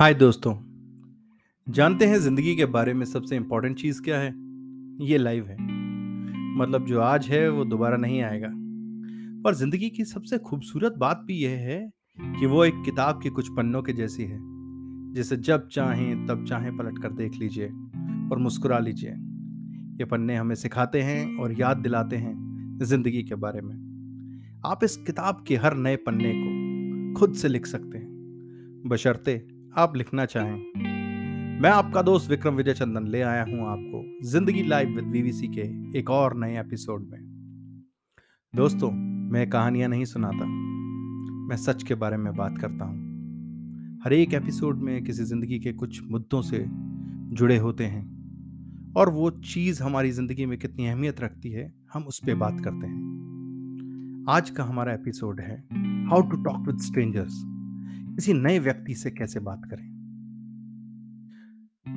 हाय दोस्तों, जानते हैं ज़िंदगी के बारे में सबसे इंपॉर्टेंट चीज़ क्या है? ये लाइव है। मतलब जो आज है, वो दोबारा नहीं आएगा। पर ज़िंदगी की सबसे खूबसूरत बात भी यह है कि वो एक किताब के कुछ पन्नों के जैसी है, जिसे जब चाहें, तब चाहें पलट कर देख लीजिए और मुस्कुरा लीजिए। ये पन्ने हमें सिखाते हैं और याद दिलाते हैं ज़िंदगी के बारे में। आप इस किताब के हर नए पन्ने को खुद से लिख सकते हैं। बशर्ते आप लिखना चाहें। मैं आपका दोस्त विक्रम विजय चंदन ले आया हूँ आपको ज़िंदगी लाइव विद बीवीसी के एक और नए एपिसोड में। दोस्तों, मैं कहानियाँ नहीं सुनाता। मैं सच के बारे में बात करता हूँ। हर एक एपिसोड में किसी ज़िंदगी के कुछ मुद्दों से जुड़े होते हैं और वो चीज़ हमारी ज़िंदगी में कितनी अहमियत रखती है, हम उस पर बात करते हैं। आज का हमारा एपिसोड है how to talk with strangers किसी नए व्यक्ति से कैसे बात करें?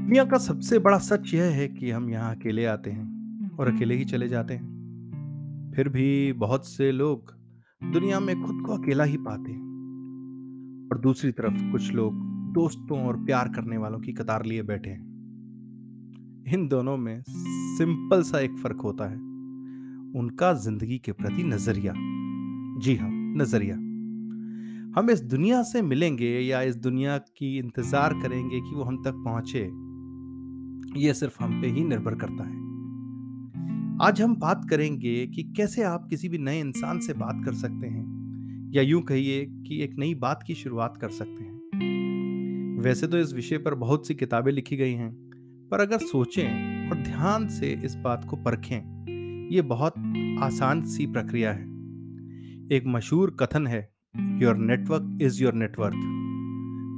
दुनिया का सबसे बड़ा सच यह है कि हम यहाँ अकेले आते हैं और अकेले ही चले जाते हैं। फिर भी बहुत से लोग दुनिया में खुद को अकेला ही पाते हैं। और दूसरी तरफ़ कुछ लोग दोस्तों और प्यार करने वालों की कतार लिए बैठे हैं। इन दोनों में सिंपल सा एक फ़र्क होता है। उनका ज़िंदगी के प्रति नज़रिया। जी हाँ नज़रिया। हम इस दुनिया से मिलेंगे या इस दुनिया की इंतज़ार करेंगे कि वो हम तक पहुँचे, ये सिर्फ़ हम पे ही निर्भर करता है। आज हम बात करेंगे कि कैसे आप किसी भी नए इंसान से बात कर सकते हैं, या यूँ कहिए कि एक नई बात की शुरुआत कर सकते हैं। वैसे तो इस विषय पर बहुत सी किताबें लिखी गई हैं, पर अगर सोचें और ध्यान से इस बात को परखें, ये बहुत आसान सी प्रक्रिया है। एक मशहूर कथन है your network is your network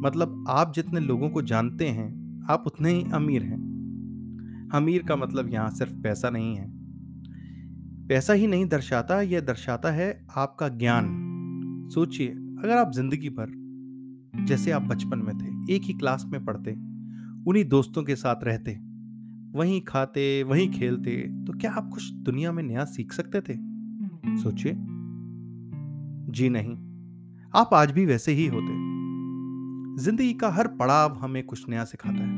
मतलब आप जितने लोगों को जानते हैं, आप उतने ही अमीर हैं। अमीर का मतलब यहाँ सिर्फ़ पैसा नहीं है। पैसा ही नहीं दर्शाता, यह दर्शाता है आपका ज्ञान। सोचिए, अगर आप ज़िंदगी भर, जैसे आप बचपन में थे, एक ही क्लास में पढ़ते, उन्हीं दोस्तों के साथ रहते, वहीं खाते, वहीं खेलते तो क्या आप कुछ दुनिया में नया सीख सकते थे? सोचिए। जी नहीं। आप आज भी वैसे ही होते ज़िंदगी का हर पड़ाव हमें कुछ नया सिखाता है।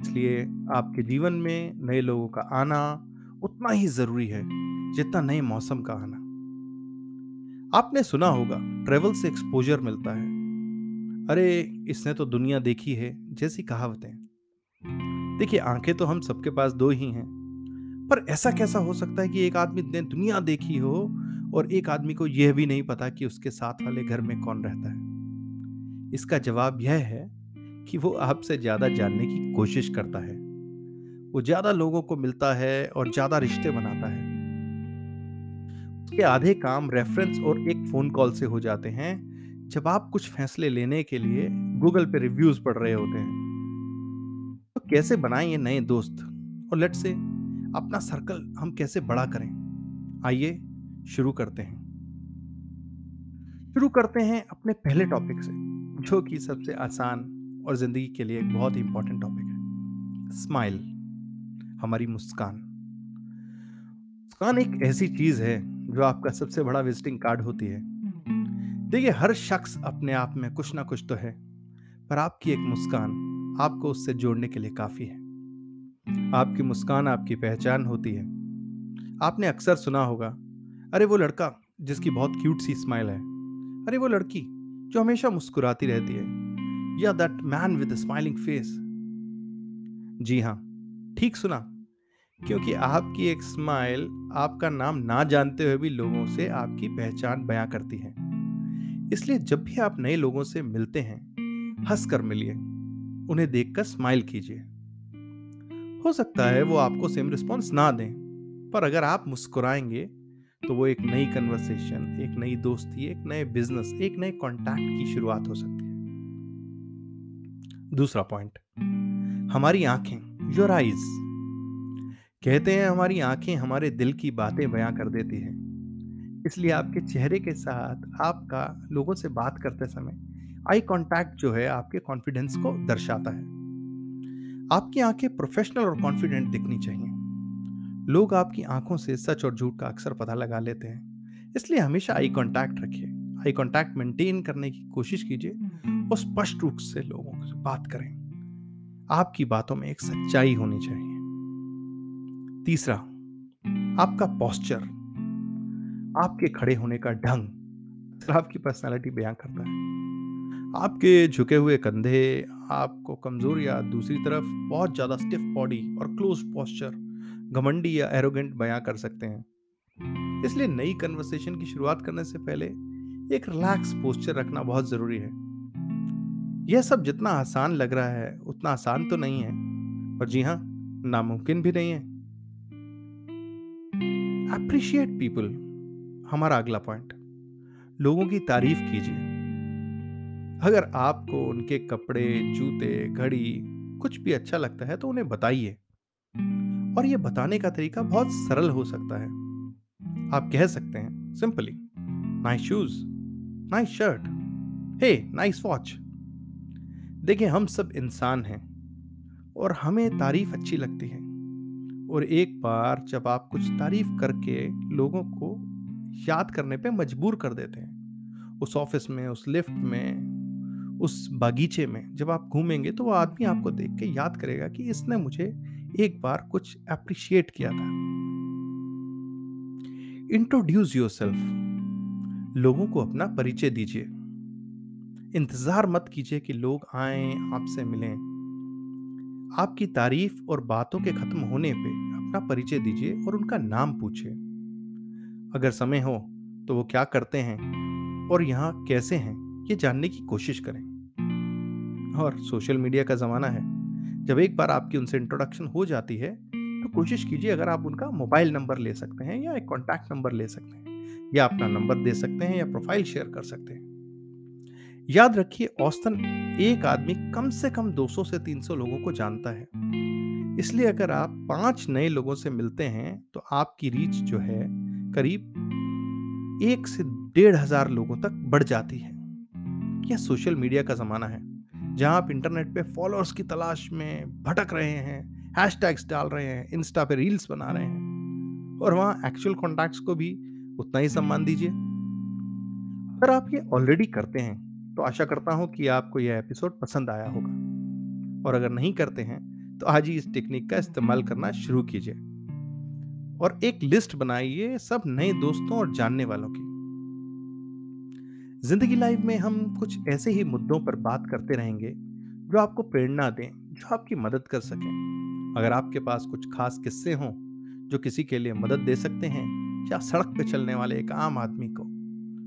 इसलिए आपके जीवन में नए लोगों का आना उतना ही ज़रूरी है, जितना नए मौसम का आना। आपने सुना होगा ट्रेवल से एक्सपोजर मिलता है। अरे, इसने तो दुनिया देखी है, जैसी कहावतें। देखिए, आँखें तो हम सबके पास दो ही हैं। पर ऐसा कैसा हो सकता है कि एक आदमी ने दुनिया देखी हो और एक आदमी को यह भी नहीं पता कि उसके साथ वाले घर में कौन रहता है? इसका जवाब यह है कि वो आपसे ज़्यादा जानने की कोशिश करता है। वो ज़्यादा लोगों को मिलता है और ज़्यादा रिश्ते बनाता है। उसके आधे काम रेफरेंस और एक फ़ोन कॉल से हो जाते हैं। जब आप कुछ फैसले लेने के लिए गूगल पे रिव्यूज़ पढ़ रहे होते हैं। तो कैसे बनाएँ ये नए दोस्त? और लेट से अपना सर्कल हम कैसे बड़ा करें? आइए, शुरू करते हैं। शुरू करते हैं अपने पहले टॉपिक से, जो कि सबसे आसान और ज़िंदगी के लिए एक बहुत ही इंपॉर्टेंट टॉपिक है। स्माइल हमारी मुस्कान। मुस्कान एक ऐसी चीज़ है, जो आपका सबसे बड़ा विजिटिंग कार्ड होती है। देखिए, हर शख्स अपने आप में कुछ ना कुछ तो है, पर आपकी एक मुस्कान आपको उससे जोड़ने के लिए काफ़ी है। आपकी मुस्कान, आपकी पहचान होती है। आपने अक्सर सुना होगा, अरे, वो लड़का जिसकी बहुत क्यूट सी स्माइल है, अरे, वो लड़की जो हमेशा मुस्कुराती रहती है, या that man with smiling face जी हाँ ठीक सुना, क्योंकि आपकी एक स्माइल आपका नाम ना जानते हुए भी लोगों से आपकी पहचान बयां करती है। इसलिए जब भी आप नए लोगों से मिलते हैं हंस कर मिलिए, उन्हें देखकर स्माइल कीजिए। हो सकता है वो आपको सेम रिस्पॉन्स ना दें। पर अगर आप मुस्कुराएँगे तो वो एक नई कन्वर्सेशन एक नई दोस्ती, एक नए बिज़नेस एक नए कॉन्टैक्ट की शुरुआत हो सकती है। दूसरा पॉइंट हमारी आँखें योर आइज़ कहते हैं हमारी आँखें हमारे दिल की बातें बयां कर देती हैं। इसलिए आपके चेहरे के साथ आपका, लोगों से बात करते समय आई कांटेक्ट जो है आपके कॉन्फिडेंस को दर्शाता है। आपकी आँखें प्रोफेशनल और कॉन्फिडेंट दिखनी चाहिए। लोग आपकी आँखों से सच और झूठ का अक्सर पता लगा लेते हैं। इसलिए हमेशा आई कांटेक्ट रखिए। आई कांटेक्ट मेंटेन करने की कोशिश कीजिए और स्पष्ट रूप से लोगों से बात करें। आपकी बातों में एक सच्चाई होनी चाहिए। तीसरा, आपका पॉस्चर आपके खड़े होने का ढंग आपकी पर्सनालिटी बयां करता है। आपके झुके हुए कंधे आपको कमज़ोर या दूसरी तरफ़ बहुत ज़्यादा स्टिफ बॉडी और क्लोज पॉस्चर घमंडी या एरोगेंट बयां कर सकते हैं। इसलिए नई कन्वर्सेशन की शुरुआत करने से पहले एक रिलैक्स पोस्चर रखना बहुत ज़रूरी है। यह सब जितना आसान लग रहा है, उतना आसान तो नहीं है, पर जी हाँ नामुमकिन भी नहीं है। अप्रिशिएट पीपल हमारा अगला पॉइंट लोगों की तारीफ़ कीजिए। अगर आपको उनके कपड़े, जूते, घड़ी कुछ भी अच्छा लगता है तो उन्हें बताइए। और यह बताने का तरीका बहुत सरल हो सकता है। आप कह सकते हैं, simply nice shoes nice shirt hey nice watch देखिए, हम सब इंसान हैं, और हमें तारीफ़ अच्छी लगती है। और एक बार जब आप कुछ तारीफ़ करके लोगों को याद करने पे मजबूर कर देते हैं, उस ऑफ़िस में, उस लिफ्ट में उस बागीचे में जब आप घूमेंगे तो वो आदमी आपको देख के याद करेगा कि इसने मुझे एक बार कुछ अप्रिशिएट किया था। इंट्रोड्यूस योर सेल्फ लोगों को अपना परिचय दीजिए। इंतज़ार मत कीजिए कि लोग आए, आपसे मिलें। आपकी तारीफ़ और बातों के खत्म होने पे अपना परिचय दीजिए और उनका नाम पूछिए। अगर समय हो तो वो क्या करते हैं और यहाँ कैसे हैं? ये जानने की कोशिश करें। और सोशल मीडिया का ज़माना है। जब एक बार आपकी उनसे इंट्रोडक्शन हो जाती है तो कोशिश कीजिए अगर आप उनका मोबाइल नंबर ले सकते हैं या एक कॉन्टैक्ट नंबर ले सकते हैं, या अपना नंबर दे सकते हैं या प्रोफ़ाइल शेयर कर सकते हैं। याद रखिए, औसतन एक आदमी कम से कम 200 से 300 लोगों को जानता है। इसलिए अगर आप पाँच नए लोगों से मिलते हैं तो आपकी रीच जो है, करीब एक से डेढ़ हज़ार लोगों तक बढ़ जाती है। यह सोशल मीडिया का जमाना है, जहाँ आप इंटरनेट पे फॉलोअर्स की तलाश में भटक रहे हैं हैशटैग्स डाल रहे हैं इंस्टा पे रील्स बना रहे हैं, और वहाँ एक्चुअल कॉन्टैक्ट्स को भी उतना ही सम्मान दीजिए। अगर आप ये ऑलरेडी करते हैं तो आशा करता हूँ कि आपको यह एपिसोड पसंद आया होगा। और अगर नहीं करते हैं तो आज ही इस टेक्निक का इस्तेमाल करना शुरू कीजिए। और एक लिस्ट बनाइए सब नए दोस्तों और जानने वालों की। ज़िंदगी लाइफ में हम कुछ ऐसे ही मुद्दों पर बात करते रहेंगे, जो आपको प्रेरणा दें, जो आपकी मदद कर सकें। अगर आपके पास कुछ खास किस्से हों, जो किसी के लिए मदद दे सकते हैं, या सड़क पर चलने वाले एक आम आदमी को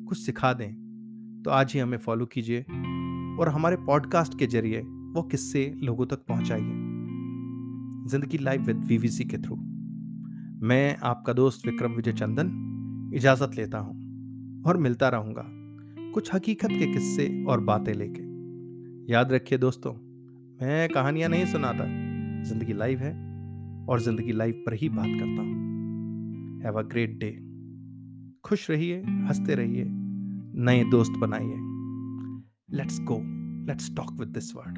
कुछ सिखा दें तो आज ही हमें फॉलो कीजिए और हमारे पॉडकास्ट के ज़रिए वो किस्से लोगों तक पहुंचाइए। ज़िंदगी लाइव विद वीवीसी के थ्रू। मैं आपका दोस्त विक्रम विजय चंदन इजाज़त लेता हूँ और मिलता रहूँगा। कुछ हकीकत के किस्से और बातें लेके। याद रखिए दोस्तों, मैं कहानियाँ नहीं सुनाता, ज़िंदगी लाइव है और ज़िंदगी लाइव पर ही बात करता हूँ। हैव अ ग्रेट डे खुश रहिए, हँसते रहिए, नए दोस्त बनाइए। Let's go let's talk with this word